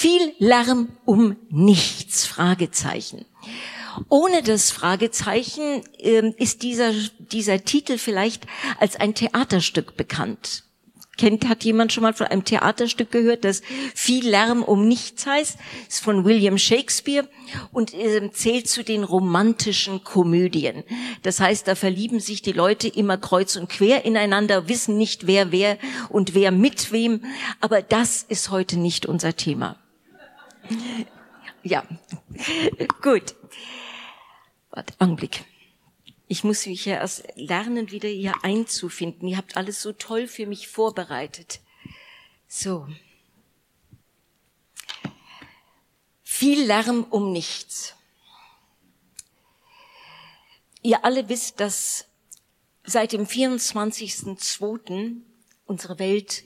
Viel Lärm um nichts, Fragezeichen. Ohne das Fragezeichen äh, ist dieser, dieser Titel vielleicht als ein Theaterstück bekannt. Kennt, hat jemand schon mal von einem Theaterstück gehört, das viel Lärm um nichts heißt? Ist von William Shakespeare und äh, zählt zu den romantischen Komödien. Das heißt, da verlieben sich die Leute immer kreuz und quer ineinander, wissen nicht wer wer und wer mit wem. Aber das ist heute nicht unser Thema. Ja, gut. Warte, Augenblick. Ich muss mich ja erst lernen, wieder hier einzufinden. Ihr habt alles so toll für mich vorbereitet. So. Viel Lärm um nichts. Ihr alle wisst, dass seit dem 24.02. unsere Welt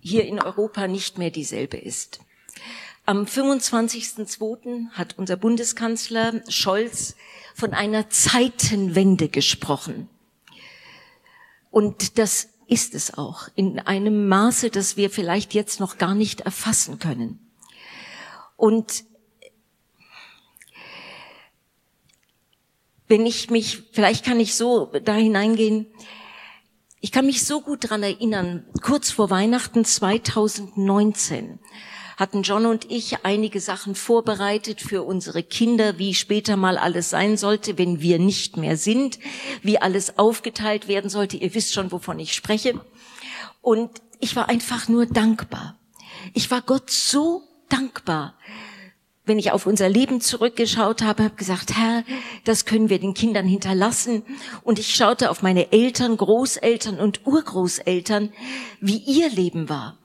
hier in Europa nicht mehr dieselbe ist. Am 25.02. hat unser Bundeskanzler Scholz von einer Zeitenwende gesprochen. Und das ist es auch in einem Maße, das wir vielleicht jetzt noch gar nicht erfassen können. Und wenn ich mich, vielleicht kann ich so da hineingehen, ich kann mich so gut dran erinnern, kurz vor Weihnachten 2019 hatten John und ich einige Sachen vorbereitet für unsere Kinder, wie später mal alles sein sollte, wenn wir nicht mehr sind, wie alles aufgeteilt werden sollte. Ihr wisst schon, wovon ich spreche. Und ich war einfach nur dankbar. Ich war Gott so dankbar, wenn ich auf unser Leben zurückgeschaut habe, habe gesagt, Herr, das können wir den Kindern hinterlassen. Und ich schaute auf meine Eltern, Großeltern und Urgroßeltern, wie ihr Leben war.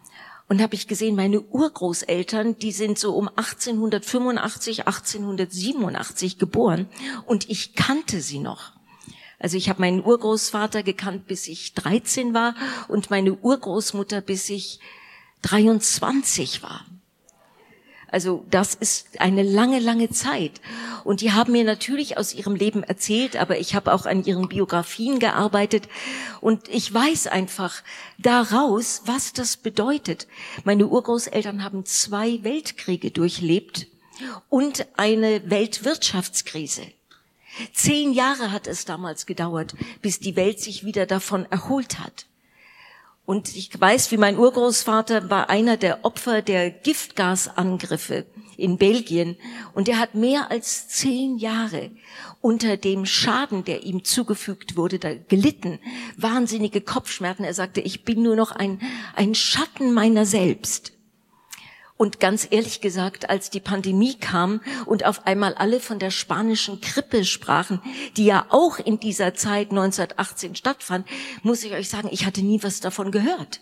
Und habe ich gesehen, meine Urgroßeltern, die sind so um 1885, 1887 geboren und ich kannte sie noch. Also ich habe meinen Urgroßvater gekannt, bis ich 13 war und meine Urgroßmutter, bis ich 23 war. Also das ist eine lange, lange Zeit. Und die haben mir natürlich aus ihrem Leben erzählt, aber ich habe auch an ihren Biografien gearbeitet. Und ich weiß einfach daraus, was das bedeutet. Meine Urgroßeltern haben zwei Weltkriege durchlebt und eine Weltwirtschaftskrise. Zehn Jahre hat es damals gedauert, bis die Welt sich wieder davon erholt hat. Und ich weiß, wie mein Urgroßvater war einer der Opfer der Giftgasangriffe in Belgien. Und er hat mehr als zehn Jahre unter dem Schaden, der ihm zugefügt wurde, da gelitten. Wahnsinnige Kopfschmerzen. Er sagte, ich bin nur noch ein, ein Schatten meiner selbst. Und ganz ehrlich gesagt, als die Pandemie kam und auf einmal alle von der spanischen Grippe sprachen, die ja auch in dieser Zeit 1918 stattfand, muss ich euch sagen, ich hatte nie was davon gehört.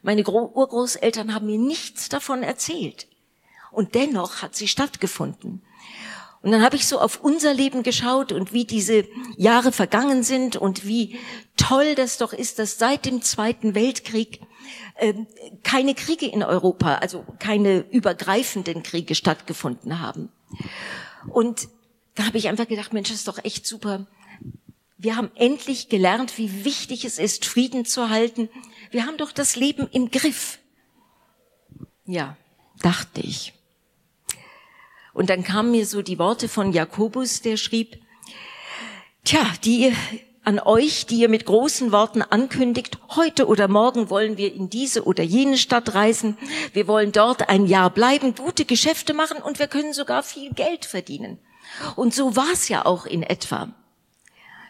Meine Urgroßeltern haben mir nichts davon erzählt. Und dennoch hat sie stattgefunden. Und dann habe ich so auf unser Leben geschaut und wie diese Jahre vergangen sind und wie toll das doch ist, dass seit dem Zweiten Weltkrieg keine Kriege in Europa, also keine übergreifenden Kriege stattgefunden haben. Und da habe ich einfach gedacht, Mensch, das ist doch echt super. Wir haben endlich gelernt, wie wichtig es ist, Frieden zu halten. Wir haben doch das Leben im Griff. Ja, dachte ich. Und dann kamen mir so die Worte von Jakobus, der schrieb, tja, die an euch, die ihr mit großen Worten ankündigt, heute oder morgen wollen wir in diese oder jene Stadt reisen, wir wollen dort ein Jahr bleiben, gute Geschäfte machen und wir können sogar viel Geld verdienen. Und so war es ja auch in etwa.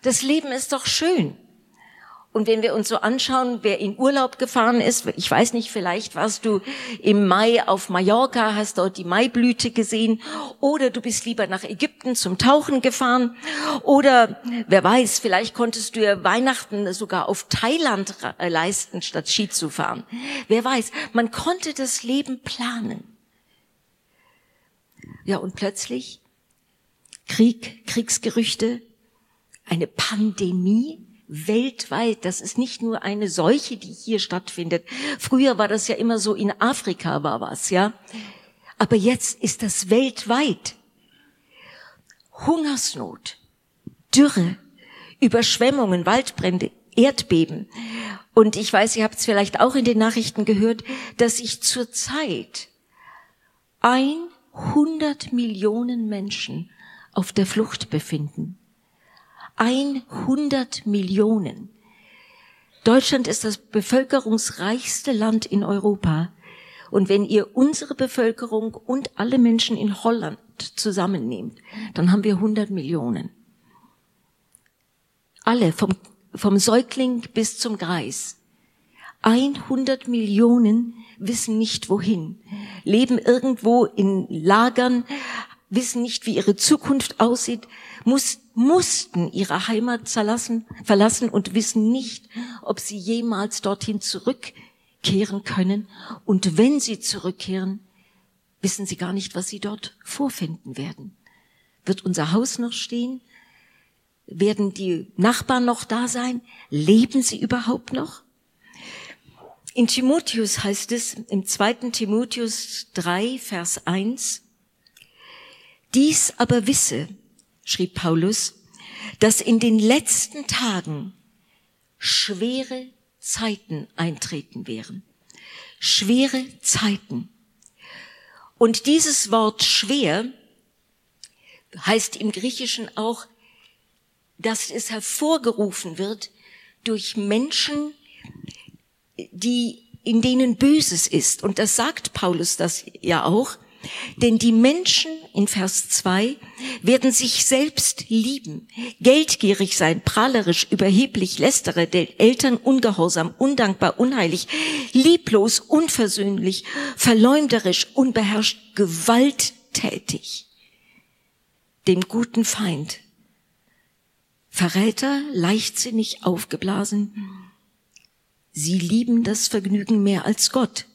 Das Leben ist doch schön. Und wenn wir uns so anschauen, wer in Urlaub gefahren ist, ich weiß nicht, vielleicht warst du im Mai auf Mallorca, hast dort die Maiblüte gesehen, oder du bist lieber nach Ägypten zum Tauchen gefahren, oder wer weiß, vielleicht konntest du ja Weihnachten sogar auf Thailand äh, leisten, statt Ski zu fahren. Wer weiß, man konnte das Leben planen. Ja, und plötzlich Krieg, Kriegsgerüchte, eine Pandemie, weltweit. Das ist nicht nur eine Seuche, die hier stattfindet. Früher war das ja immer so, in Afrika war was, ja. Aber jetzt ist das weltweit. Hungersnot, Dürre, Überschwemmungen, Waldbrände, Erdbeben. Und ich weiß, ihr habt es vielleicht auch in den Nachrichten gehört, dass sich zurzeit 100 Millionen Menschen auf der Flucht befinden. 100 Millionen. Deutschland ist das bevölkerungsreichste Land in Europa. Und wenn ihr unsere Bevölkerung und alle Menschen in Holland zusammennehmt, dann haben wir 100 Millionen. Alle, vom, vom Säugling bis zum Greis. 100 Millionen wissen nicht wohin, leben irgendwo in Lagern, wissen nicht, wie ihre Zukunft aussieht, muss, mussten ihre Heimat verlassen, verlassen und wissen nicht, ob sie jemals dorthin zurückkehren können. Und wenn sie zurückkehren, wissen sie gar nicht, was sie dort vorfinden werden. Wird unser Haus noch stehen? Werden die Nachbarn noch da sein? Leben sie überhaupt noch? In Timotheus heißt es im zweiten Timotheus 3, Vers 1, dies aber wisse, schrieb Paulus, dass in den letzten Tagen schwere Zeiten eintreten wären. Schwere Zeiten. Und dieses Wort schwer heißt im Griechischen auch, dass es hervorgerufen wird durch Menschen, die, in denen Böses ist. Und das sagt Paulus das ja auch. Denn die Menschen in Vers 2 werden sich selbst lieben, geldgierig sein, prahlerisch, überheblich, lästere, den Eltern ungehorsam, undankbar, unheilig, lieblos, unversöhnlich, verleumderisch, unbeherrscht, gewalttätig, dem guten Feind, Verräter, leichtsinnig aufgeblasen, Sie lieben das Vergnügen mehr als Gott.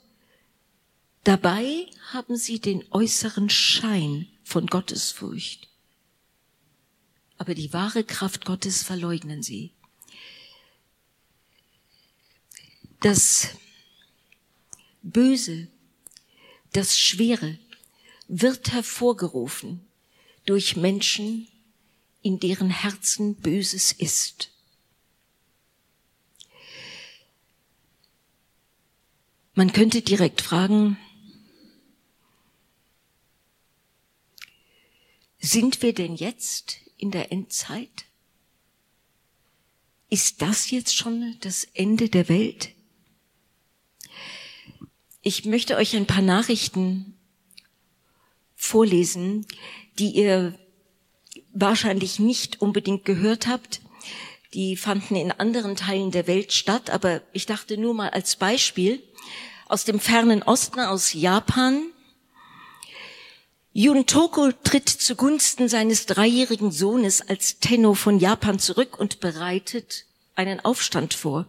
Dabei haben sie den äußeren Schein von Gottesfurcht. Aber die wahre Kraft Gottes verleugnen sie. Das Böse, das Schwere wird hervorgerufen durch Menschen, in deren Herzen Böses ist. Man könnte direkt fragen, sind wir denn jetzt in der Endzeit? Ist das jetzt schon das Ende der Welt? Ich möchte euch ein paar Nachrichten vorlesen, die ihr wahrscheinlich nicht unbedingt gehört habt. Die fanden in anderen Teilen der Welt statt, aber ich dachte nur mal als Beispiel aus dem fernen Osten, aus Japan. Yuntoko tritt zugunsten seines dreijährigen Sohnes als Tenno von Japan zurück und bereitet einen Aufstand vor.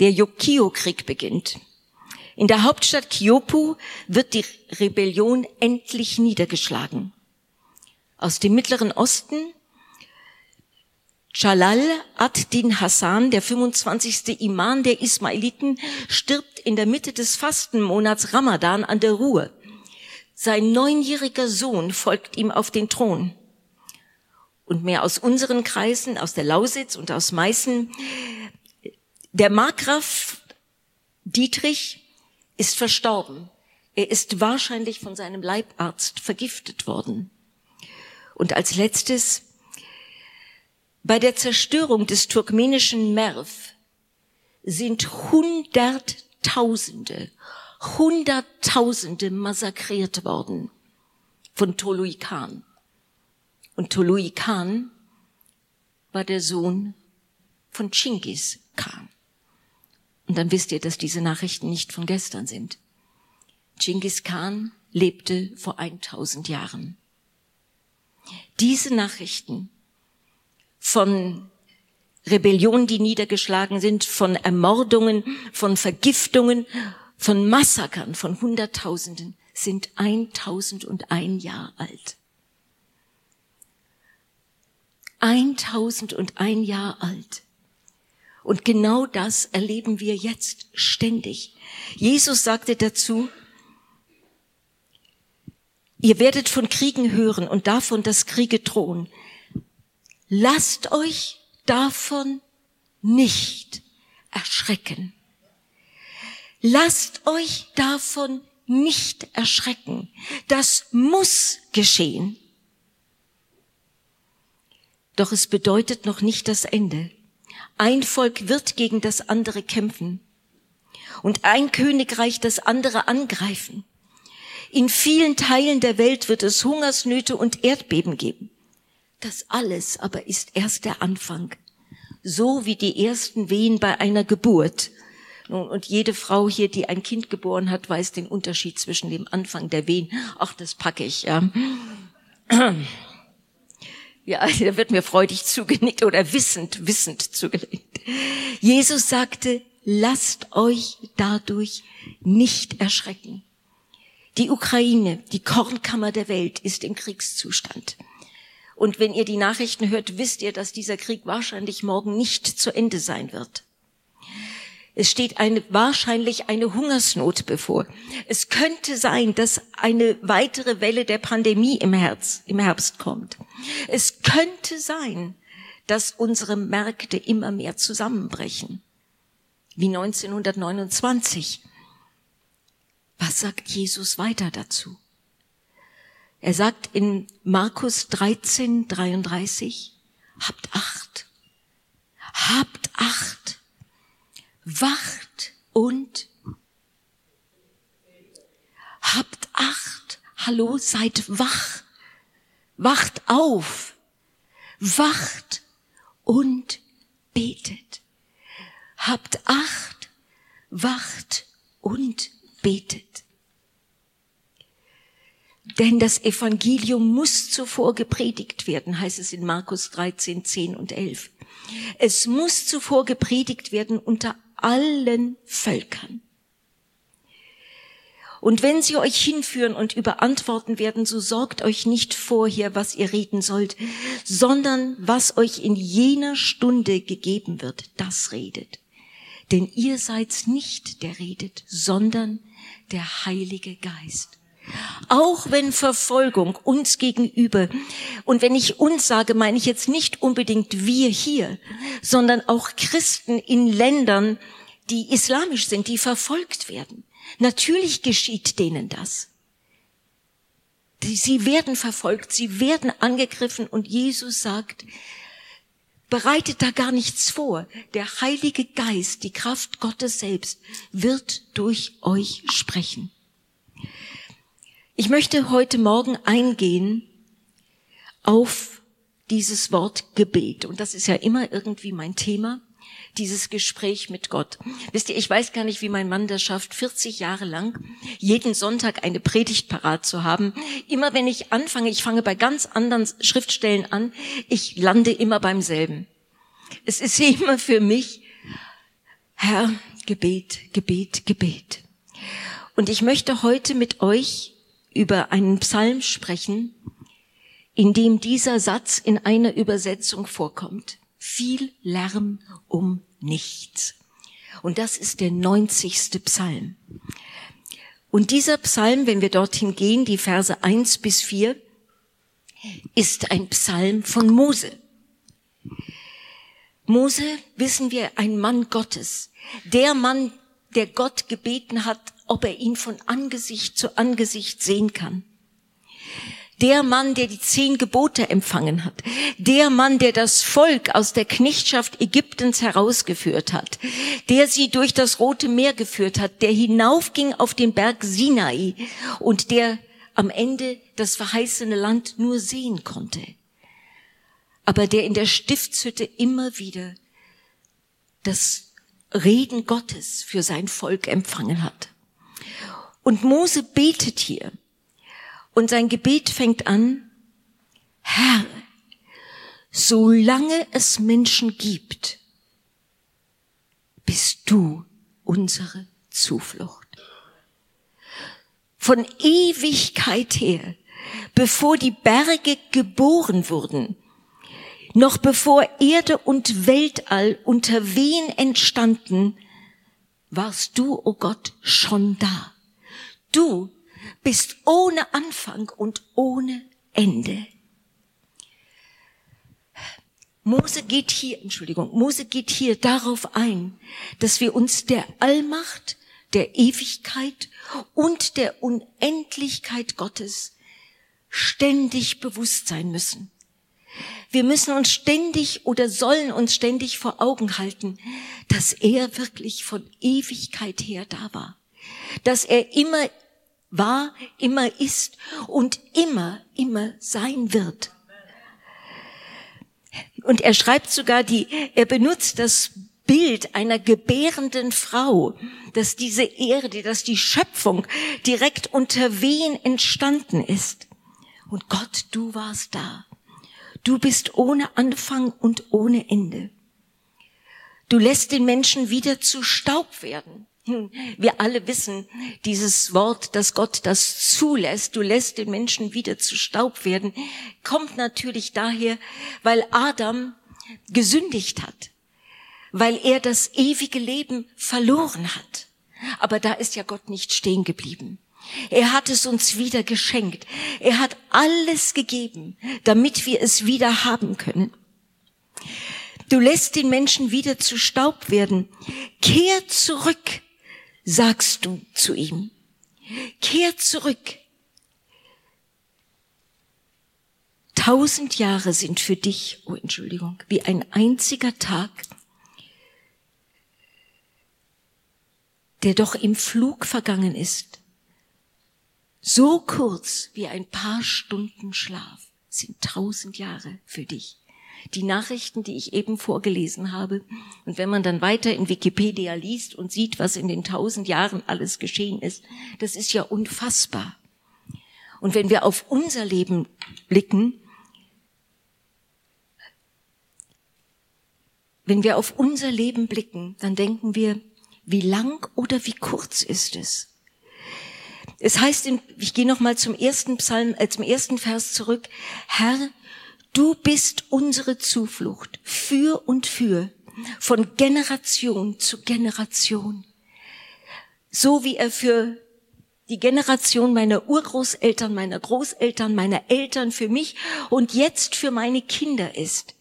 Der Yokio-Krieg beginnt. In der Hauptstadt Kyopu wird die Rebellion endlich niedergeschlagen. Aus dem Mittleren Osten Jalal ad-Din Hassan, der 25. Imam der Ismailiten, stirbt in der Mitte des Fastenmonats Ramadan an der Ruhe. Sein neunjähriger Sohn folgt ihm auf den Thron. Und mehr aus unseren Kreisen, aus der Lausitz und aus Meißen. Der Markgraf Dietrich ist verstorben. Er ist wahrscheinlich von seinem Leibarzt vergiftet worden. Und als letztes bei der Zerstörung des turkmenischen Merv sind Hunderttausende, Hunderttausende massakriert worden von Tolui Khan. Und Tolui Khan war der Sohn von Chinggis Khan. Und dann wisst ihr, dass diese Nachrichten nicht von gestern sind. Chinggis Khan lebte vor 1000 Jahren. Diese Nachrichten von Rebellionen, die niedergeschlagen sind, von Ermordungen, von Vergiftungen, von Massakern von Hunderttausenden sind 1001 Jahr alt. 1001 Jahr alt. Und genau das erleben wir jetzt ständig. Jesus sagte dazu, ihr werdet von Kriegen hören und davon, dass Kriege drohen. Lasst euch davon nicht erschrecken. Lasst euch davon nicht erschrecken. Das muss geschehen. Doch es bedeutet noch nicht das Ende. Ein Volk wird gegen das andere kämpfen und ein Königreich das andere angreifen. In vielen Teilen der Welt wird es Hungersnöte und Erdbeben geben. Das alles aber ist erst der Anfang, so wie die ersten Wehen bei einer Geburt. Und jede Frau hier, die ein Kind geboren hat, weiß den Unterschied zwischen dem Anfang der Wehen. Ach, das packe ich, ja. Ja, da wird mir freudig zugenickt oder wissend, wissend zugenickt. Jesus sagte, lasst euch dadurch nicht erschrecken. Die Ukraine, die Kornkammer der Welt, ist im Kriegszustand. Und wenn ihr die Nachrichten hört, wisst ihr, dass dieser Krieg wahrscheinlich morgen nicht zu Ende sein wird. Es steht eine, wahrscheinlich eine Hungersnot bevor. Es könnte sein, dass eine weitere Welle der Pandemie im, Herz, im Herbst kommt. Es könnte sein, dass unsere Märkte immer mehr zusammenbrechen. Wie 1929. Was sagt Jesus weiter dazu? Er sagt in Markus 13, 33, habt Acht. Habt Acht wacht und habt Acht. Hallo, seid wach. Wacht auf. Wacht und betet. Habt Acht, wacht und betet. Denn das Evangelium muss zuvor gepredigt werden, heißt es in Markus 13, 10 und 11. Es muss zuvor gepredigt werden unter allen Völkern. Und wenn sie euch hinführen und überantworten werden, so sorgt euch nicht vorher, was ihr reden sollt, sondern was euch in jener Stunde gegeben wird, das redet. Denn ihr seid nicht der redet, sondern der Heilige Geist. Auch wenn Verfolgung uns gegenüber, und wenn ich uns sage, meine ich jetzt nicht unbedingt wir hier, sondern auch Christen in Ländern, die islamisch sind, die verfolgt werden. Natürlich geschieht denen das. Sie werden verfolgt, sie werden angegriffen und Jesus sagt, bereitet da gar nichts vor. Der Heilige Geist, die Kraft Gottes selbst, wird durch euch sprechen. Ich möchte heute Morgen eingehen auf dieses Wort Gebet. Und das ist ja immer irgendwie mein Thema dieses Gespräch mit Gott. Wisst ihr, ich weiß gar nicht, wie mein Mann das schafft, 40 Jahre lang jeden Sonntag eine Predigt parat zu haben. Immer wenn ich anfange, ich fange bei ganz anderen Schriftstellen an, ich lande immer beim selben. Es ist immer für mich, Herr, Gebet, Gebet, Gebet. Und ich möchte heute mit euch über einen Psalm sprechen, in dem dieser Satz in einer Übersetzung vorkommt. Viel Lärm um nichts. Und das ist der 90. Psalm. Und dieser Psalm, wenn wir dorthin gehen, die Verse 1 bis 4, ist ein Psalm von Mose. Mose, wissen wir, ein Mann Gottes. Der Mann, der Gott gebeten hat, ob er ihn von Angesicht zu Angesicht sehen kann. Der Mann, der die zehn Gebote empfangen hat, der Mann, der das Volk aus der Knechtschaft Ägyptens herausgeführt hat, der sie durch das Rote Meer geführt hat, der hinaufging auf den Berg Sinai und der am Ende das verheißene Land nur sehen konnte, aber der in der Stiftshütte immer wieder das Reden Gottes für sein Volk empfangen hat. Und Mose betet hier, und sein Gebet fängt an, Herr, solange es Menschen gibt, bist du unsere Zuflucht. Von Ewigkeit her, bevor die Berge geboren wurden, noch bevor Erde und Weltall unter Wehen entstanden, warst du, o oh Gott, schon da. Du bist ohne Anfang und ohne Ende. Mose geht hier, Entschuldigung, Mose geht hier darauf ein, dass wir uns der Allmacht der Ewigkeit und der Unendlichkeit Gottes ständig bewusst sein müssen. Wir müssen uns ständig oder sollen uns ständig vor Augen halten, dass er wirklich von Ewigkeit her da war. Dass er immer war, immer ist und immer, immer sein wird. Und er schreibt sogar die, er benutzt das Bild einer gebärenden Frau, dass diese Erde, dass die Schöpfung direkt unter wen entstanden ist. Und Gott, du warst da. Du bist ohne Anfang und ohne Ende. Du lässt den Menschen wieder zu Staub werden. Wir alle wissen dieses Wort, dass Gott das zulässt. Du lässt den Menschen wieder zu Staub werden, kommt natürlich daher, weil Adam gesündigt hat, weil er das ewige Leben verloren hat. Aber da ist ja Gott nicht stehen geblieben. Er hat es uns wieder geschenkt. Er hat alles gegeben, damit wir es wieder haben können. Du lässt den Menschen wieder zu Staub werden. Kehr zurück, sagst du zu ihm. Kehr zurück. Tausend Jahre sind für dich, oh Entschuldigung, wie ein einziger Tag, der doch im Flug vergangen ist. So kurz wie ein paar Stunden Schlaf sind tausend Jahre für dich. Die Nachrichten, die ich eben vorgelesen habe. Und wenn man dann weiter in Wikipedia liest und sieht, was in den tausend Jahren alles geschehen ist, das ist ja unfassbar. Und wenn wir auf unser Leben blicken, wenn wir auf unser Leben blicken, dann denken wir, wie lang oder wie kurz ist es? Es heißt, in, ich gehe noch mal zum ersten Psalm, äh, zum ersten Vers zurück. Herr, du bist unsere Zuflucht für und für, von Generation zu Generation. So wie er für die Generation meiner Urgroßeltern, meiner Großeltern, meiner Eltern, für mich und jetzt für meine Kinder ist,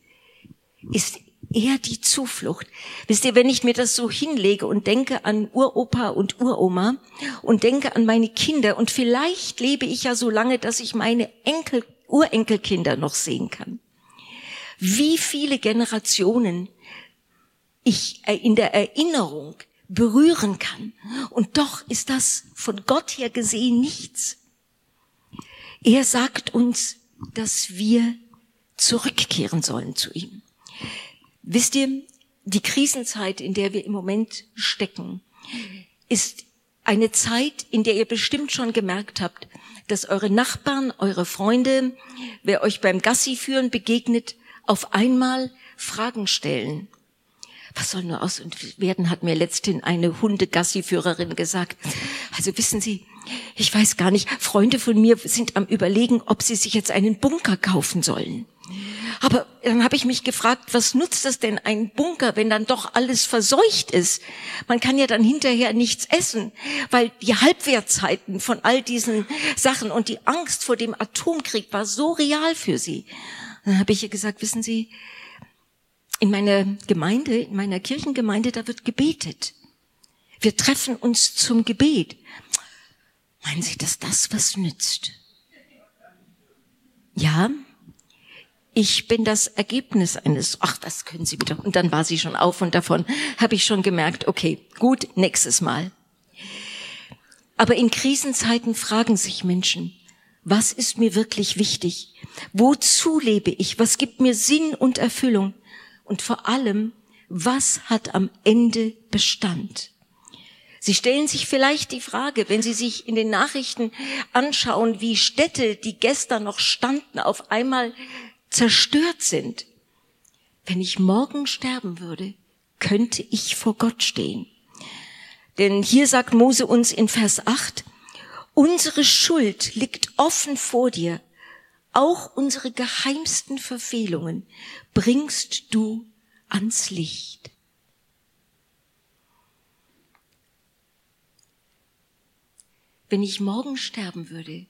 ist er die Zuflucht. Wisst ihr, wenn ich mir das so hinlege und denke an Uropa und Uroma und denke an meine Kinder und vielleicht lebe ich ja so lange, dass ich meine Enkel, Urenkelkinder noch sehen kann. Wie viele Generationen ich äh, in der Erinnerung berühren kann. Und doch ist das von Gott her gesehen nichts. Er sagt uns, dass wir zurückkehren sollen zu ihm. Wisst ihr, die Krisenzeit, in der wir im Moment stecken, ist eine Zeit, in der ihr bestimmt schon gemerkt habt, dass eure Nachbarn, eure Freunde, wer euch beim Gassi führen begegnet, auf einmal Fragen stellen. Was soll nur aus und werden, hat mir letzthin eine Hundegassi-Führerin gesagt. Also wissen Sie, ich weiß gar nicht, Freunde von mir sind am überlegen, ob sie sich jetzt einen Bunker kaufen sollen. Aber dann habe ich mich gefragt, was nutzt das denn ein Bunker, wenn dann doch alles verseucht ist? Man kann ja dann hinterher nichts essen, weil die Halbwertzeiten von all diesen Sachen und die Angst vor dem Atomkrieg war so real für sie. Dann habe ich ihr gesagt, wissen Sie, in meiner Gemeinde, in meiner Kirchengemeinde, da wird gebetet. Wir treffen uns zum Gebet. Meinen Sie, dass das was nützt? Ja, ich bin das Ergebnis eines, ach, das können Sie wieder. Und dann war sie schon auf und davon habe ich schon gemerkt, okay, gut, nächstes Mal. Aber in Krisenzeiten fragen sich Menschen, was ist mir wirklich wichtig? Wozu lebe ich? Was gibt mir Sinn und Erfüllung? Und vor allem, was hat am Ende Bestand? Sie stellen sich vielleicht die Frage, wenn Sie sich in den Nachrichten anschauen, wie Städte, die gestern noch standen, auf einmal zerstört sind. Wenn ich morgen sterben würde, könnte ich vor Gott stehen. Denn hier sagt Mose uns in Vers 8, unsere Schuld liegt offen vor dir, auch unsere geheimsten Verfehlungen bringst du ans Licht. Wenn ich morgen sterben würde,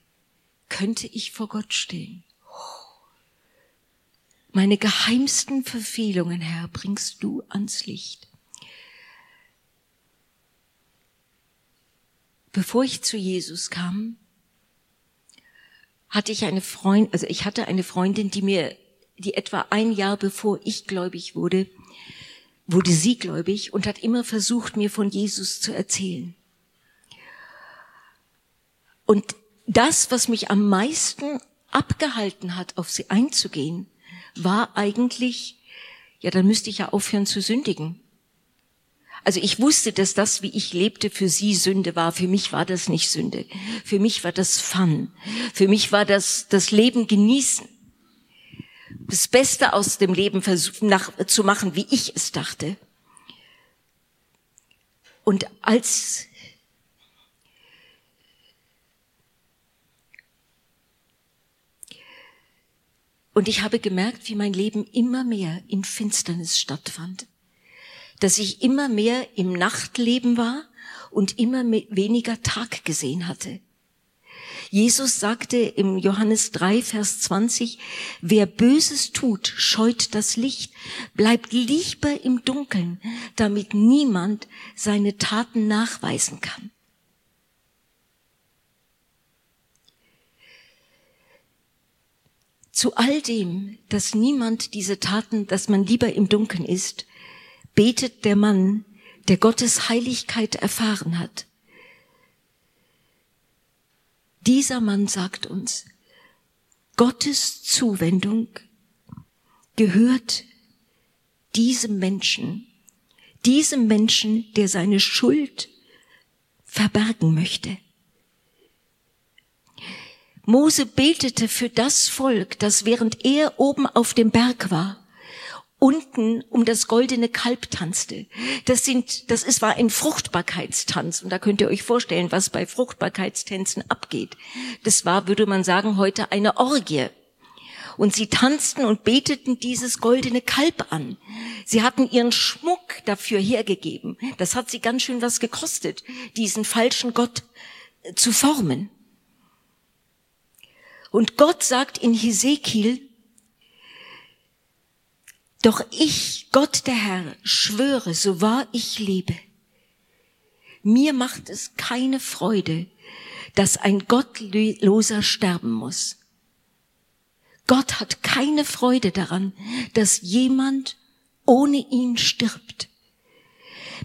könnte ich vor Gott stehen. Meine geheimsten Verfehlungen, Herr, bringst du ans Licht. bevor ich zu Jesus kam, hatte ich eine Freundin, also ich hatte eine Freundin, die mir, die etwa ein Jahr bevor ich gläubig wurde, wurde sie gläubig und hat immer versucht, mir von Jesus zu erzählen. Und das, was mich am meisten abgehalten hat, auf sie einzugehen, war eigentlich, ja, dann müsste ich ja aufhören zu sündigen. Also ich wusste, dass das, wie ich lebte, für sie Sünde war. Für mich war das nicht Sünde. Für mich war das Fun. Für mich war das das Leben genießen. Das Beste aus dem Leben versuchen nach, zu machen, wie ich es dachte. Und als Und ich habe gemerkt, wie mein Leben immer mehr in Finsternis stattfand. Dass ich immer mehr im Nachtleben war und immer weniger Tag gesehen hatte. Jesus sagte im Johannes 3, Vers 20, wer Böses tut, scheut das Licht, bleibt lieber im Dunkeln, damit niemand seine Taten nachweisen kann. Zu all dem, dass niemand diese Taten, dass man lieber im Dunkeln ist, betet der Mann, der Gottes Heiligkeit erfahren hat. Dieser Mann sagt uns, Gottes Zuwendung gehört diesem Menschen, diesem Menschen, der seine Schuld verbergen möchte. Mose betete für das Volk, das während er oben auf dem Berg war, unten um das goldene Kalb tanzte. Das sind, das ist, war ein Fruchtbarkeitstanz. Und da könnt ihr euch vorstellen, was bei Fruchtbarkeitstänzen abgeht. Das war, würde man sagen, heute eine Orgie. Und sie tanzten und beteten dieses goldene Kalb an. Sie hatten ihren Schmuck dafür hergegeben. Das hat sie ganz schön was gekostet, diesen falschen Gott zu formen. Und Gott sagt in Hesekiel, doch ich, Gott der Herr, schwöre, so wahr ich lebe, mir macht es keine Freude, dass ein Gottloser sterben muss. Gott hat keine Freude daran, dass jemand ohne ihn stirbt.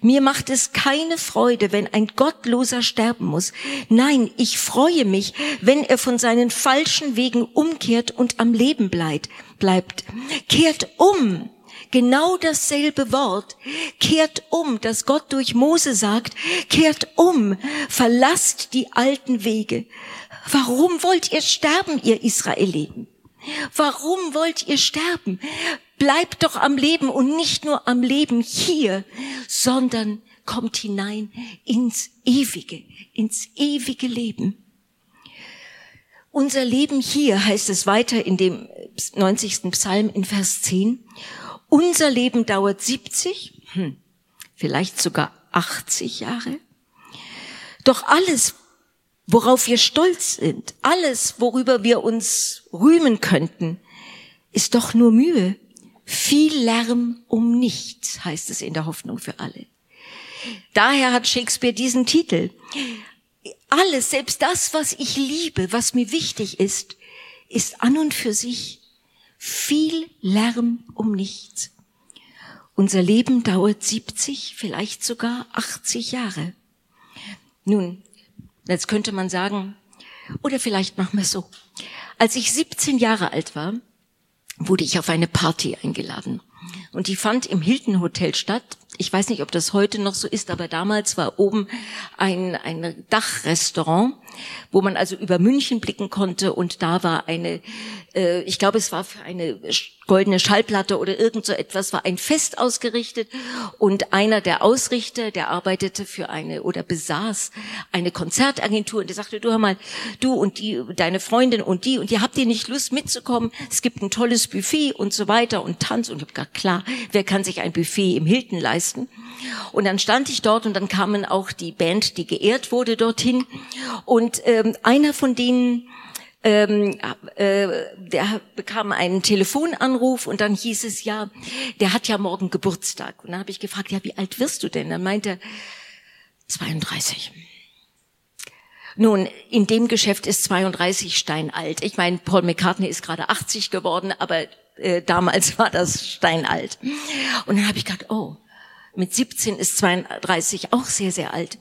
Mir macht es keine Freude, wenn ein Gottloser sterben muss. Nein, ich freue mich, wenn er von seinen falschen Wegen umkehrt und am Leben bleibt. bleibt. Kehrt um. Genau dasselbe Wort. Kehrt um, das Gott durch Mose sagt. Kehrt um. Verlasst die alten Wege. Warum wollt ihr sterben, ihr Israeliten? Warum wollt ihr sterben? Bleibt doch am Leben und nicht nur am Leben hier, sondern kommt hinein ins ewige, ins ewige Leben. Unser Leben hier heißt es weiter in dem 90. Psalm in Vers 10. Unser Leben dauert 70, hm, vielleicht sogar 80 Jahre. Doch alles, worauf wir stolz sind, alles, worüber wir uns rühmen könnten, ist doch nur Mühe viel Lärm um nichts, heißt es in der Hoffnung für alle. Daher hat Shakespeare diesen Titel. Alles, selbst das, was ich liebe, was mir wichtig ist, ist an und für sich viel Lärm um nichts. Unser Leben dauert 70, vielleicht sogar 80 Jahre. Nun, jetzt könnte man sagen, oder vielleicht machen wir es so. Als ich 17 Jahre alt war, wurde ich auf eine Party eingeladen. Und die fand im Hilton Hotel statt. Ich weiß nicht, ob das heute noch so ist, aber damals war oben ein, ein Dachrestaurant, wo man also über München blicken konnte und da war eine, äh, ich glaube, es war für eine goldene Schallplatte oder irgend so etwas, war ein Fest ausgerichtet und einer der Ausrichter, der arbeitete für eine oder besaß eine Konzertagentur und der sagte, du hör mal, du und die, deine Freundin und die und ihr habt ihr nicht Lust mitzukommen? Es gibt ein tolles Buffet und so weiter und Tanz und ich hab gesagt, klar, wer kann sich ein Buffet im Hilton leisten? Und dann stand ich dort und dann kamen auch die Band, die geehrt wurde, dorthin und ähm, einer von denen ähm, äh, der bekam einen Telefonanruf und dann hieß es ja, der hat ja morgen Geburtstag. Und dann habe ich gefragt, ja, wie alt wirst du denn? Dann meinte er 32. Nun, in dem Geschäft ist 32 steinalt. Ich meine, Paul McCartney ist gerade 80 geworden, aber äh, damals war das steinalt. Und dann habe ich gedacht, oh, mit 17 ist 32 auch sehr, sehr alt.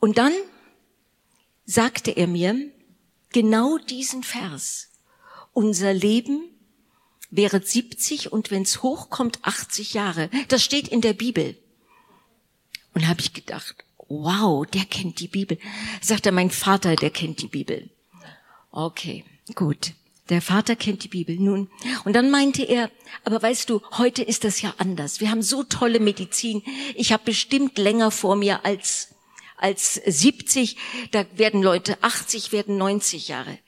Und dann sagte er mir genau diesen Vers. Unser Leben wäre 70 und wenn es hochkommt 80 Jahre. Das steht in der Bibel. Und habe ich gedacht, wow, der kennt die Bibel. Sagt er, mein Vater, der kennt die Bibel. Okay, gut. Der Vater kennt die Bibel nun. Und dann meinte er, aber weißt du, heute ist das ja anders. Wir haben so tolle Medizin. Ich habe bestimmt länger vor mir als als 70. Da werden Leute 80, werden 90 Jahre.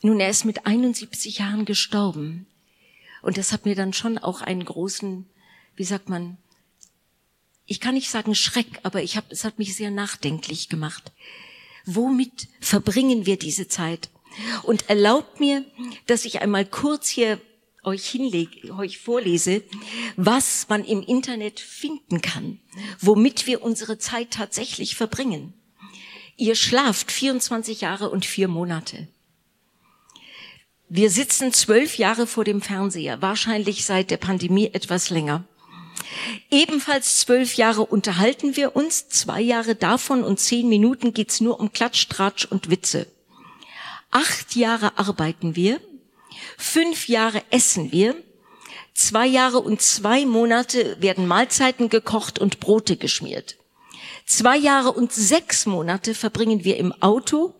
Nun, er ist mit 71 Jahren gestorben. Und das hat mir dann schon auch einen großen, wie sagt man, ich kann nicht sagen Schreck, aber ich hab, es hat mich sehr nachdenklich gemacht. Womit verbringen wir diese Zeit? Und erlaubt mir, dass ich einmal kurz hier euch hinlege, euch vorlese, was man im Internet finden kann, womit wir unsere Zeit tatsächlich verbringen. Ihr schlaft 24 Jahre und vier Monate. Wir sitzen zwölf Jahre vor dem Fernseher, wahrscheinlich seit der Pandemie etwas länger. Ebenfalls zwölf Jahre unterhalten wir uns, zwei Jahre davon und zehn Minuten geht's nur um Klatsch, Tratsch und Witze. Acht Jahre arbeiten wir, fünf Jahre essen wir, zwei Jahre und zwei Monate werden Mahlzeiten gekocht und Brote geschmiert. Zwei Jahre und sechs Monate verbringen wir im Auto,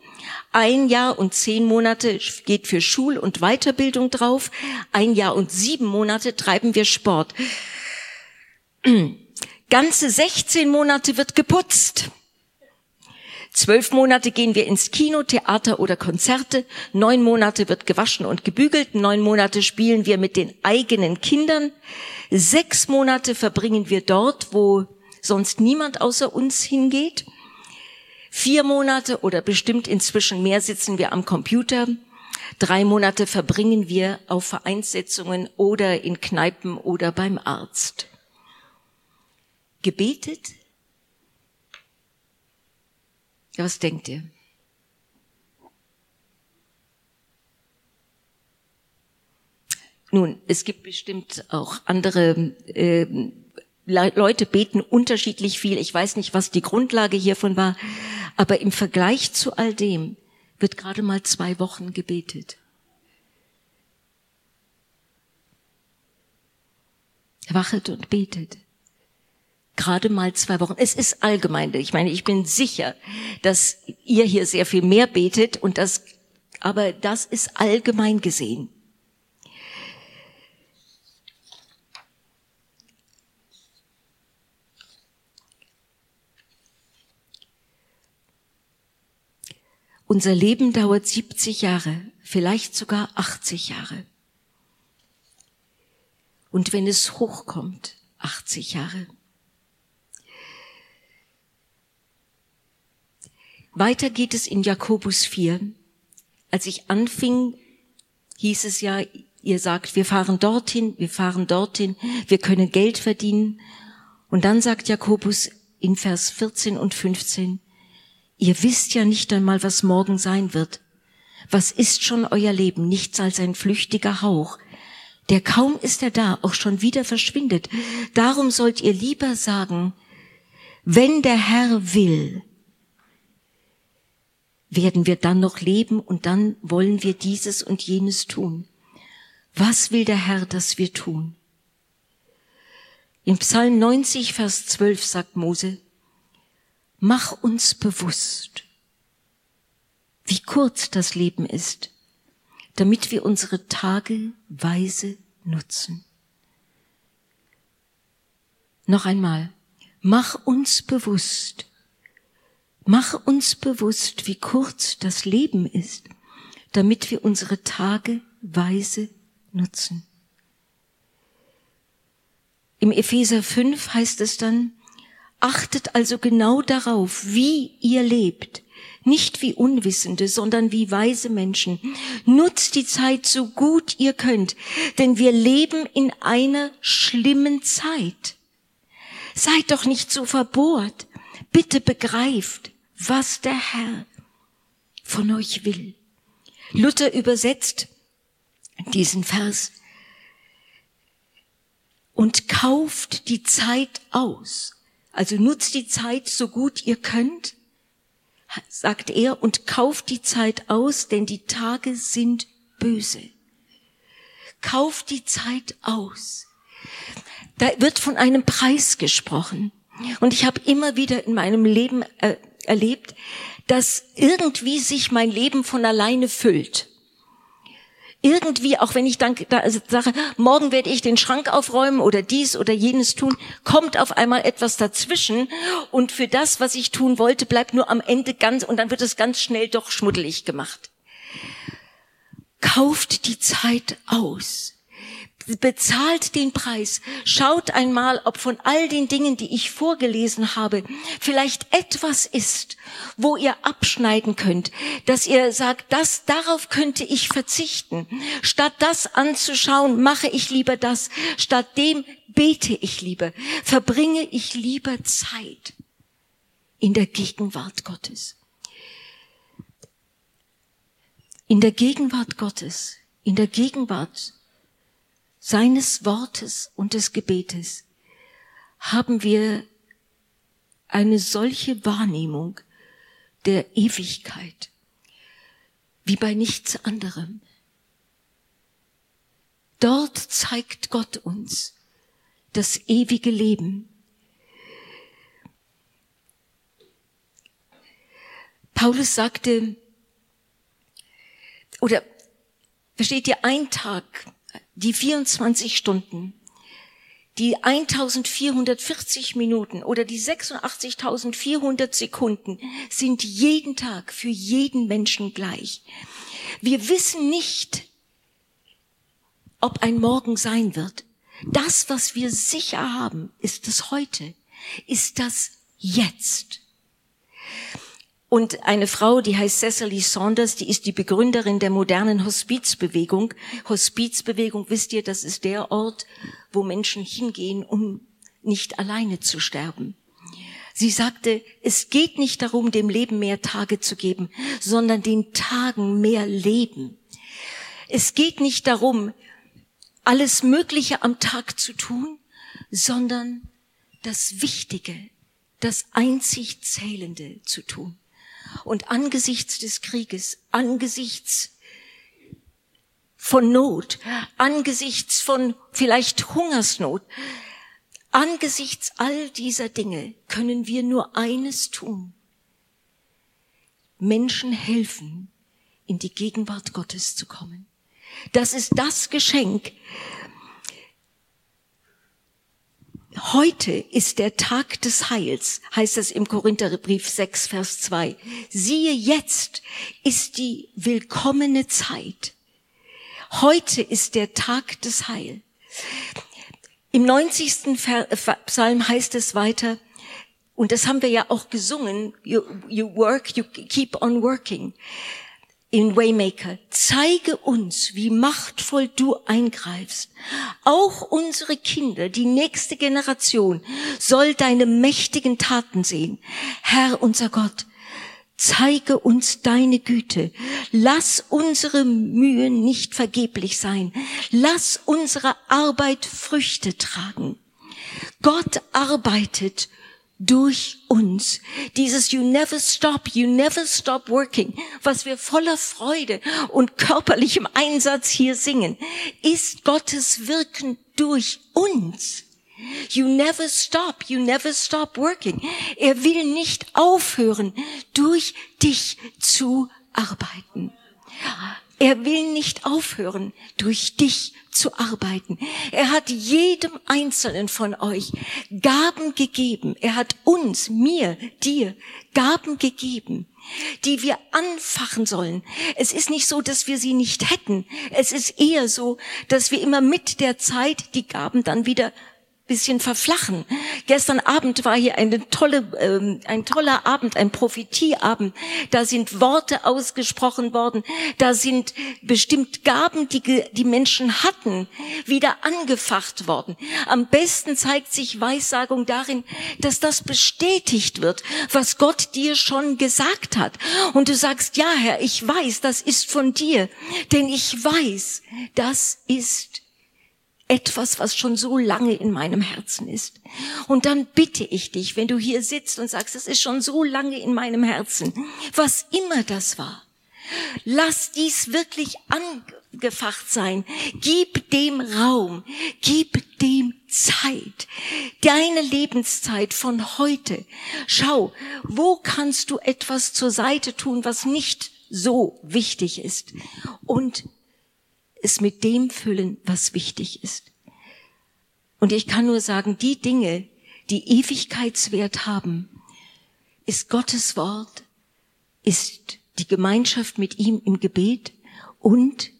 ein Jahr und zehn Monate geht für Schul- und Weiterbildung drauf. Ein Jahr und sieben Monate treiben wir Sport. Ganze 16 Monate wird geputzt. Zwölf Monate gehen wir ins Kino, Theater oder Konzerte. Neun Monate wird gewaschen und gebügelt. Neun Monate spielen wir mit den eigenen Kindern. Sechs Monate verbringen wir dort, wo sonst niemand außer uns hingeht. Vier Monate oder bestimmt inzwischen mehr sitzen wir am Computer. Drei Monate verbringen wir auf Vereinssitzungen oder in Kneipen oder beim Arzt. Gebetet? Ja, was denkt ihr? Nun, es gibt bestimmt auch andere äh, Leute beten unterschiedlich viel. Ich weiß nicht, was die Grundlage hiervon war. Aber im Vergleich zu all dem wird gerade mal zwei Wochen gebetet. Wachet und betet. Gerade mal zwei Wochen. Es ist allgemein. Ich meine, ich bin sicher, dass ihr hier sehr viel mehr betet und das, aber das ist allgemein gesehen. Unser Leben dauert 70 Jahre, vielleicht sogar 80 Jahre. Und wenn es hochkommt, 80 Jahre. Weiter geht es in Jakobus 4. Als ich anfing, hieß es ja, ihr sagt, wir fahren dorthin, wir fahren dorthin, wir können Geld verdienen. Und dann sagt Jakobus in Vers 14 und 15, Ihr wisst ja nicht einmal, was morgen sein wird. Was ist schon euer Leben? Nichts als ein flüchtiger Hauch, der kaum ist er da, auch schon wieder verschwindet. Darum sollt ihr lieber sagen, wenn der Herr will, werden wir dann noch leben und dann wollen wir dieses und jenes tun. Was will der Herr, dass wir tun? In Psalm 90, Vers 12 sagt Mose, Mach uns bewusst, wie kurz das Leben ist, damit wir unsere Tage weise nutzen. Noch einmal, mach uns bewusst, mach uns bewusst, wie kurz das Leben ist, damit wir unsere Tage weise nutzen. Im Epheser 5 heißt es dann, Achtet also genau darauf, wie ihr lebt. Nicht wie Unwissende, sondern wie weise Menschen. Nutzt die Zeit so gut ihr könnt, denn wir leben in einer schlimmen Zeit. Seid doch nicht so verbohrt. Bitte begreift, was der Herr von euch will. Luther übersetzt diesen Vers und kauft die Zeit aus. Also nutzt die Zeit so gut ihr könnt, sagt er, und kauft die Zeit aus, denn die Tage sind böse. Kauft die Zeit aus. Da wird von einem Preis gesprochen. Und ich habe immer wieder in meinem Leben äh, erlebt, dass irgendwie sich mein Leben von alleine füllt. Irgendwie, auch wenn ich dann da also sage, morgen werde ich den Schrank aufräumen oder dies oder jenes tun, kommt auf einmal etwas dazwischen und für das, was ich tun wollte, bleibt nur am Ende ganz und dann wird es ganz schnell doch schmuddelig gemacht. Kauft die Zeit aus bezahlt den Preis. Schaut einmal, ob von all den Dingen, die ich vorgelesen habe, vielleicht etwas ist, wo ihr abschneiden könnt, dass ihr sagt, das, darauf könnte ich verzichten. Statt das anzuschauen, mache ich lieber das. Statt dem bete ich lieber, verbringe ich lieber Zeit in der Gegenwart Gottes. In der Gegenwart Gottes, in der Gegenwart seines Wortes und des Gebetes haben wir eine solche Wahrnehmung der Ewigkeit wie bei nichts anderem. Dort zeigt Gott uns das ewige Leben. Paulus sagte, oder versteht ihr, ein Tag die 24 Stunden, die 1440 Minuten oder die 86.400 Sekunden sind jeden Tag für jeden Menschen gleich. Wir wissen nicht, ob ein Morgen sein wird. Das, was wir sicher haben, ist das heute, ist das jetzt. Und eine Frau, die heißt Cecily Saunders, die ist die Begründerin der modernen Hospizbewegung. Hospizbewegung, wisst ihr, das ist der Ort, wo Menschen hingehen, um nicht alleine zu sterben. Sie sagte, es geht nicht darum, dem Leben mehr Tage zu geben, sondern den Tagen mehr Leben. Es geht nicht darum, alles Mögliche am Tag zu tun, sondern das Wichtige, das einzig Zählende zu tun. Und angesichts des Krieges, angesichts von Not, angesichts von vielleicht Hungersnot, angesichts all dieser Dinge können wir nur eines tun. Menschen helfen, in die Gegenwart Gottes zu kommen. Das ist das Geschenk, Heute ist der Tag des Heils, heißt es im Korintherbrief 6, Vers 2. Siehe, jetzt ist die willkommene Zeit. Heute ist der Tag des Heils. Im 90. Psalm heißt es weiter, und das haben wir ja auch gesungen, you, you work, you keep on working in Waymaker, zeige uns, wie machtvoll du eingreifst. Auch unsere Kinder, die nächste Generation, soll deine mächtigen Taten sehen. Herr unser Gott, zeige uns deine Güte. Lass unsere Mühen nicht vergeblich sein. Lass unsere Arbeit Früchte tragen. Gott arbeitet durch uns. Dieses You never stop, you never stop working, was wir voller Freude und körperlichem Einsatz hier singen, ist Gottes Wirken durch uns. You never stop, you never stop working. Er will nicht aufhören, durch dich zu arbeiten. Er will nicht aufhören, durch dich zu arbeiten. Er hat jedem Einzelnen von euch Gaben gegeben. Er hat uns, mir, dir Gaben gegeben, die wir anfachen sollen. Es ist nicht so, dass wir sie nicht hätten. Es ist eher so, dass wir immer mit der Zeit die Gaben dann wieder bisschen verflachen. Gestern Abend war hier eine tolle, ähm, ein toller Abend, ein Prophetieabend. Da sind Worte ausgesprochen worden. Da sind bestimmt Gaben, die die Menschen hatten, wieder angefacht worden. Am besten zeigt sich Weissagung darin, dass das bestätigt wird, was Gott dir schon gesagt hat. Und du sagst, ja Herr, ich weiß, das ist von dir. Denn ich weiß, das ist etwas, was schon so lange in meinem Herzen ist. Und dann bitte ich dich, wenn du hier sitzt und sagst, es ist schon so lange in meinem Herzen, was immer das war, lass dies wirklich angefacht sein. Gib dem Raum, gib dem Zeit, deine Lebenszeit von heute. Schau, wo kannst du etwas zur Seite tun, was nicht so wichtig ist? Und es mit dem füllen, was wichtig ist. Und ich kann nur sagen, die Dinge, die Ewigkeitswert haben, ist Gottes Wort, ist die Gemeinschaft mit ihm im Gebet und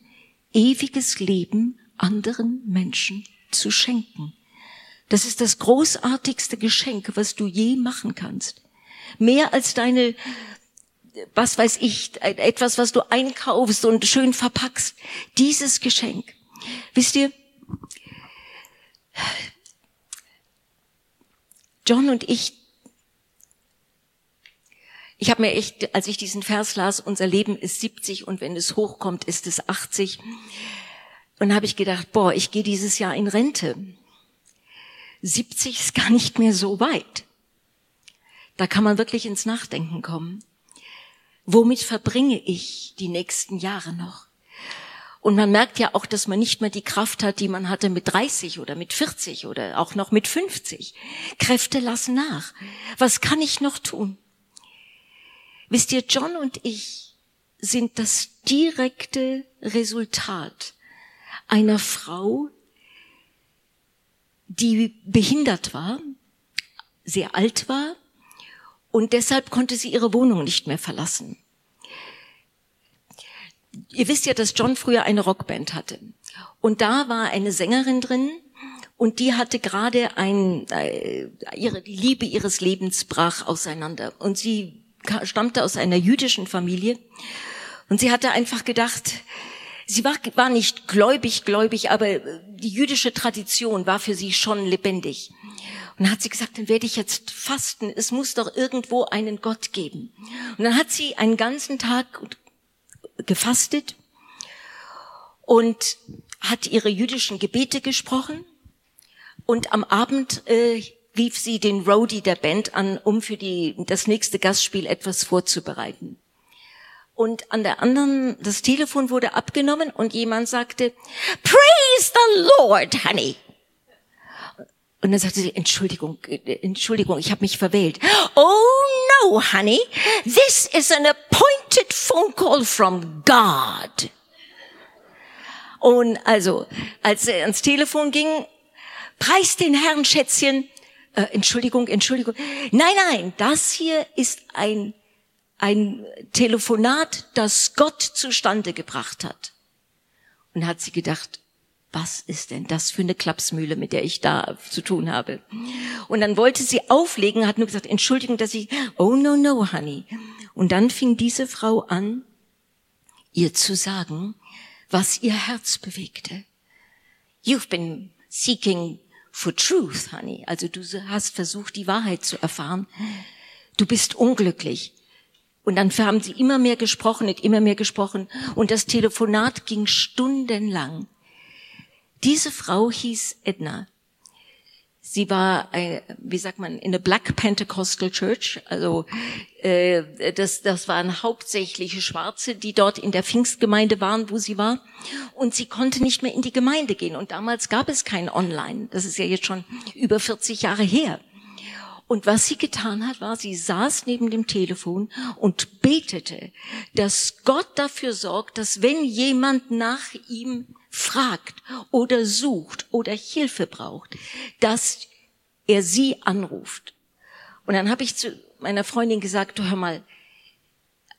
ewiges Leben anderen Menschen zu schenken. Das ist das großartigste Geschenk, was du je machen kannst. Mehr als deine was weiß ich, etwas, was du einkaufst und schön verpackst. Dieses Geschenk. Wisst ihr, John und ich, ich habe mir echt, als ich diesen Vers las, unser Leben ist 70 und wenn es hochkommt, ist es 80. Und habe ich gedacht, boah, ich gehe dieses Jahr in Rente. 70 ist gar nicht mehr so weit. Da kann man wirklich ins Nachdenken kommen. Womit verbringe ich die nächsten Jahre noch? Und man merkt ja auch, dass man nicht mehr die Kraft hat, die man hatte mit 30 oder mit 40 oder auch noch mit 50. Kräfte lassen nach. Was kann ich noch tun? Wisst ihr, John und ich sind das direkte Resultat einer Frau, die behindert war, sehr alt war, und deshalb konnte sie ihre Wohnung nicht mehr verlassen. Ihr wisst ja, dass John früher eine Rockband hatte. Und da war eine Sängerin drin und die hatte gerade ein, äh, ihre, die Liebe ihres Lebens brach auseinander. Und sie stammte aus einer jüdischen Familie und sie hatte einfach gedacht, sie war, war nicht gläubig, gläubig, aber die jüdische Tradition war für sie schon lebendig. Und dann hat sie gesagt, dann werde ich jetzt fasten. Es muss doch irgendwo einen Gott geben. Und dann hat sie einen ganzen Tag gefastet und hat ihre jüdischen Gebete gesprochen. Und am Abend äh, rief sie den Roadie der Band an, um für die, das nächste Gastspiel etwas vorzubereiten. Und an der anderen, das Telefon wurde abgenommen und jemand sagte, Praise the Lord, honey. Und dann sagte sie, Entschuldigung, Entschuldigung, ich habe mich verwählt. Oh no, honey, this is an appointed phone call from God. Und also, als er ans Telefon ging, preis den Herrn, Schätzchen. Äh, Entschuldigung, Entschuldigung. Nein, nein, das hier ist ein, ein Telefonat, das Gott zustande gebracht hat. Und hat sie gedacht, was ist denn das für eine Klapsmühle, mit der ich da zu tun habe? Und dann wollte sie auflegen, hat nur gesagt, Entschuldigung, dass ich, oh no, no, honey. Und dann fing diese Frau an, ihr zu sagen, was ihr Herz bewegte. You've been seeking for truth, honey. Also du hast versucht, die Wahrheit zu erfahren. Du bist unglücklich. Und dann haben sie immer mehr gesprochen und immer mehr gesprochen. Und das Telefonat ging stundenlang. Diese Frau hieß Edna. Sie war, äh, wie sagt man, in der Black Pentecostal Church. Also äh, das, das waren hauptsächlich Schwarze, die dort in der Pfingstgemeinde waren, wo sie war. Und sie konnte nicht mehr in die Gemeinde gehen. Und damals gab es kein Online. Das ist ja jetzt schon über 40 Jahre her. Und was sie getan hat, war, sie saß neben dem Telefon und betete, dass Gott dafür sorgt, dass wenn jemand nach ihm fragt oder sucht oder Hilfe braucht, dass er sie anruft. Und dann habe ich zu meiner Freundin gesagt, du hör mal,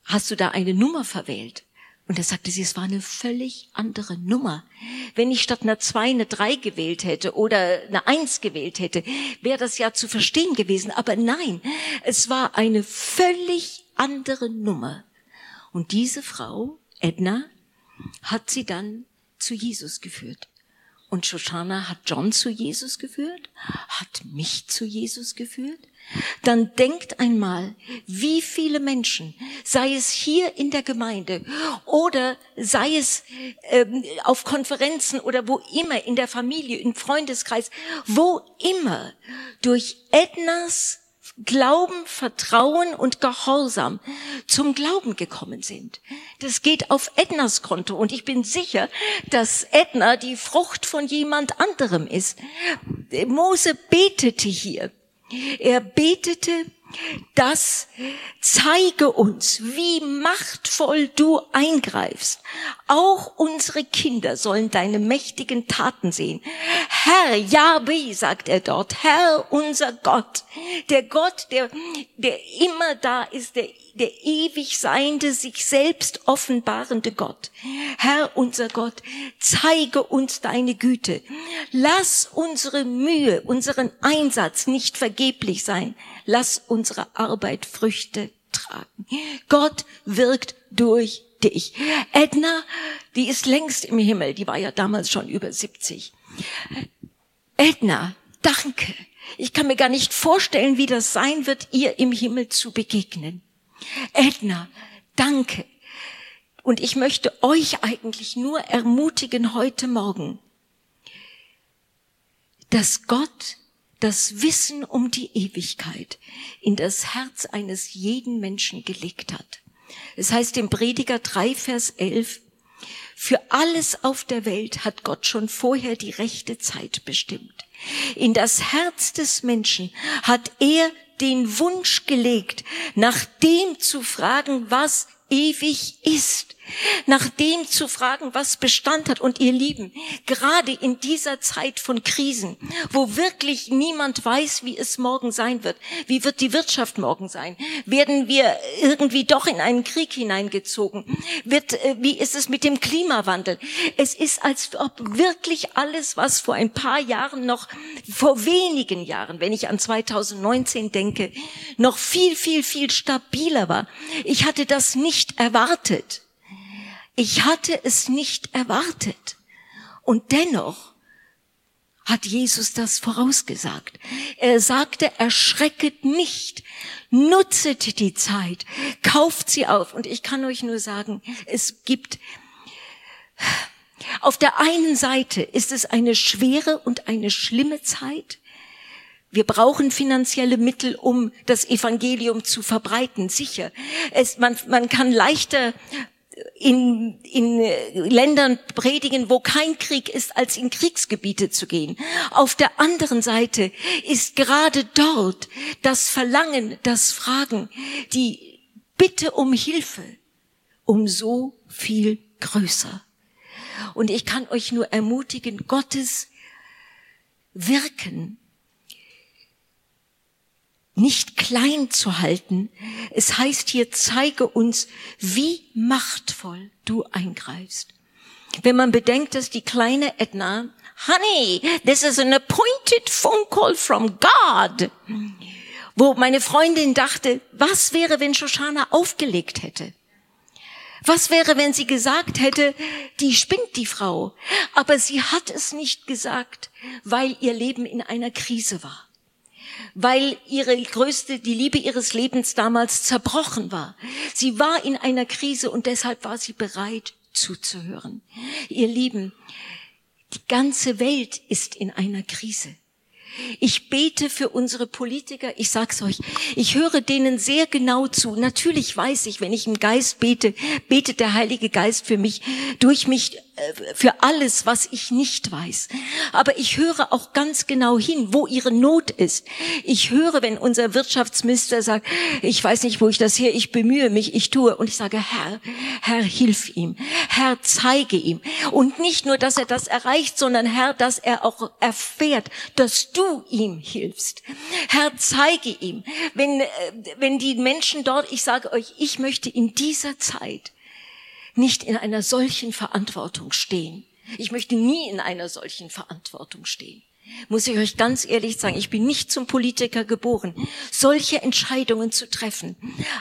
hast du da eine Nummer verwählt? Und da sagte sie, es war eine völlig andere Nummer. Wenn ich statt einer zwei eine drei gewählt hätte oder eine eins gewählt hätte, wäre das ja zu verstehen gewesen. Aber nein, es war eine völlig andere Nummer. Und diese Frau, Edna, hat sie dann zu Jesus geführt. Und Shoshana hat John zu Jesus geführt, hat mich zu Jesus geführt. Dann denkt einmal, wie viele Menschen, sei es hier in der Gemeinde oder sei es ähm, auf Konferenzen oder wo immer, in der Familie, im Freundeskreis, wo immer, durch Ednas Glauben, Vertrauen und Gehorsam zum Glauben gekommen sind. Das geht auf Ednas Konto und ich bin sicher, dass Edna die Frucht von jemand anderem ist. Mose betete hier. Er betete das zeige uns, wie machtvoll du eingreifst. Auch unsere Kinder sollen deine mächtigen Taten sehen. Herr, Yahweh, sagt er dort, Herr, unser Gott, der Gott, der, der immer da ist, der, der ewig seiende, sich selbst offenbarende Gott. Herr, unser Gott, zeige uns deine Güte. Lass unsere Mühe, unseren Einsatz nicht vergeblich sein. Lass unsere Arbeit Früchte tragen. Gott wirkt durch dich. Edna, die ist längst im Himmel, die war ja damals schon über 70. Edna, danke. Ich kann mir gar nicht vorstellen, wie das sein wird, ihr im Himmel zu begegnen. Edna, danke. Und ich möchte euch eigentlich nur ermutigen heute Morgen, dass Gott das Wissen um die Ewigkeit in das Herz eines jeden Menschen gelegt hat. Es heißt im Prediger 3, Vers 11, für alles auf der Welt hat Gott schon vorher die rechte Zeit bestimmt. In das Herz des Menschen hat er den Wunsch gelegt, nach dem zu fragen, was ewig ist nach dem zu fragen, was Bestand hat. Und ihr Lieben, gerade in dieser Zeit von Krisen, wo wirklich niemand weiß, wie es morgen sein wird, wie wird die Wirtschaft morgen sein, werden wir irgendwie doch in einen Krieg hineingezogen, wird, äh, wie ist es mit dem Klimawandel? Es ist, als ob wirklich alles, was vor ein paar Jahren noch, vor wenigen Jahren, wenn ich an 2019 denke, noch viel, viel, viel stabiler war. Ich hatte das nicht erwartet. Ich hatte es nicht erwartet. Und dennoch hat Jesus das vorausgesagt. Er sagte, erschrecket nicht, nutzet die Zeit, kauft sie auf. Und ich kann euch nur sagen, es gibt, auf der einen Seite ist es eine schwere und eine schlimme Zeit. Wir brauchen finanzielle Mittel, um das Evangelium zu verbreiten, sicher. Es, man, man kann leichter in, in Ländern predigen, wo kein Krieg ist, als in Kriegsgebiete zu gehen. Auf der anderen Seite ist gerade dort das Verlangen, das Fragen, die Bitte um Hilfe um so viel größer. Und ich kann euch nur ermutigen, Gottes Wirken nicht klein zu halten. Es heißt hier, zeige uns, wie machtvoll du eingreifst. Wenn man bedenkt, dass die kleine Edna, Honey, this is an appointed phone call from God, wo meine Freundin dachte, was wäre, wenn Shoshana aufgelegt hätte? Was wäre, wenn sie gesagt hätte, die spinnt die Frau? Aber sie hat es nicht gesagt, weil ihr Leben in einer Krise war weil ihre größte, die Liebe ihres Lebens damals zerbrochen war. Sie war in einer Krise und deshalb war sie bereit zuzuhören. Ihr Lieben, die ganze Welt ist in einer Krise. Ich bete für unsere Politiker. Ich sag's euch. Ich höre denen sehr genau zu. Natürlich weiß ich, wenn ich im Geist bete, betet der Heilige Geist für mich, durch mich für alles, was ich nicht weiß. Aber ich höre auch ganz genau hin, wo ihre Not ist. Ich höre, wenn unser Wirtschaftsminister sagt, ich weiß nicht, wo ich das her, ich bemühe mich, ich tue. Und ich sage, Herr, Herr, hilf ihm. Herr, zeige ihm. Und nicht nur, dass er das erreicht, sondern Herr, dass er auch erfährt, dass du ihm hilfst. Herr, zeige ihm. Wenn, äh, wenn die Menschen dort, ich sage euch, ich möchte in dieser Zeit nicht in einer solchen Verantwortung stehen. Ich möchte nie in einer solchen Verantwortung stehen. Muss ich euch ganz ehrlich sagen, ich bin nicht zum Politiker geboren, solche Entscheidungen zu treffen.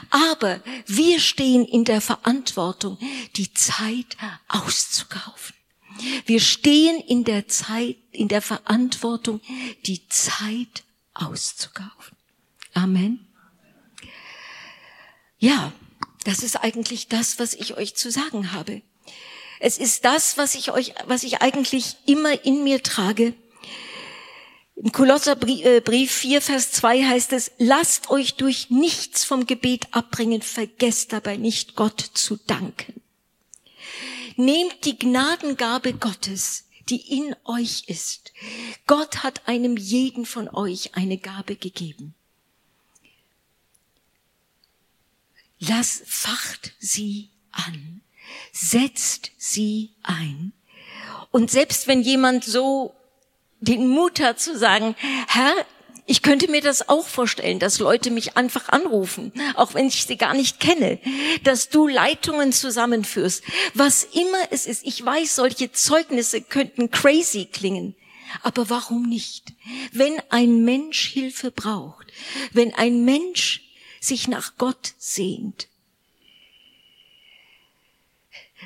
Aber wir stehen in der Verantwortung, die Zeit auszukaufen. Wir stehen in der Zeit, in der Verantwortung, die Zeit auszukaufen. Amen. Ja, das ist eigentlich das, was ich euch zu sagen habe. Es ist das, was ich euch, was ich eigentlich immer in mir trage. Im Kolosserbrief 4, Vers 2 heißt es, lasst euch durch nichts vom Gebet abbringen, vergesst dabei nicht Gott zu danken. Nehmt die Gnadengabe Gottes, die in euch ist. Gott hat einem jeden von euch eine Gabe gegeben. Lass, facht sie an, setzt sie ein. Und selbst wenn jemand so den Mut hat zu sagen, Herr, ich könnte mir das auch vorstellen, dass Leute mich einfach anrufen, auch wenn ich sie gar nicht kenne, dass du Leitungen zusammenführst, was immer es ist. Ich weiß, solche Zeugnisse könnten crazy klingen. Aber warum nicht? Wenn ein Mensch Hilfe braucht, wenn ein Mensch sich nach Gott sehnt,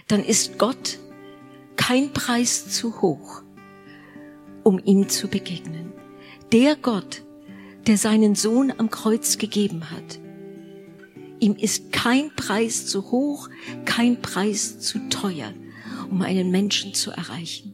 dann ist Gott kein Preis zu hoch, um ihm zu begegnen. Der Gott, der seinen Sohn am Kreuz gegeben hat, ihm ist kein Preis zu hoch, kein Preis zu teuer, um einen Menschen zu erreichen.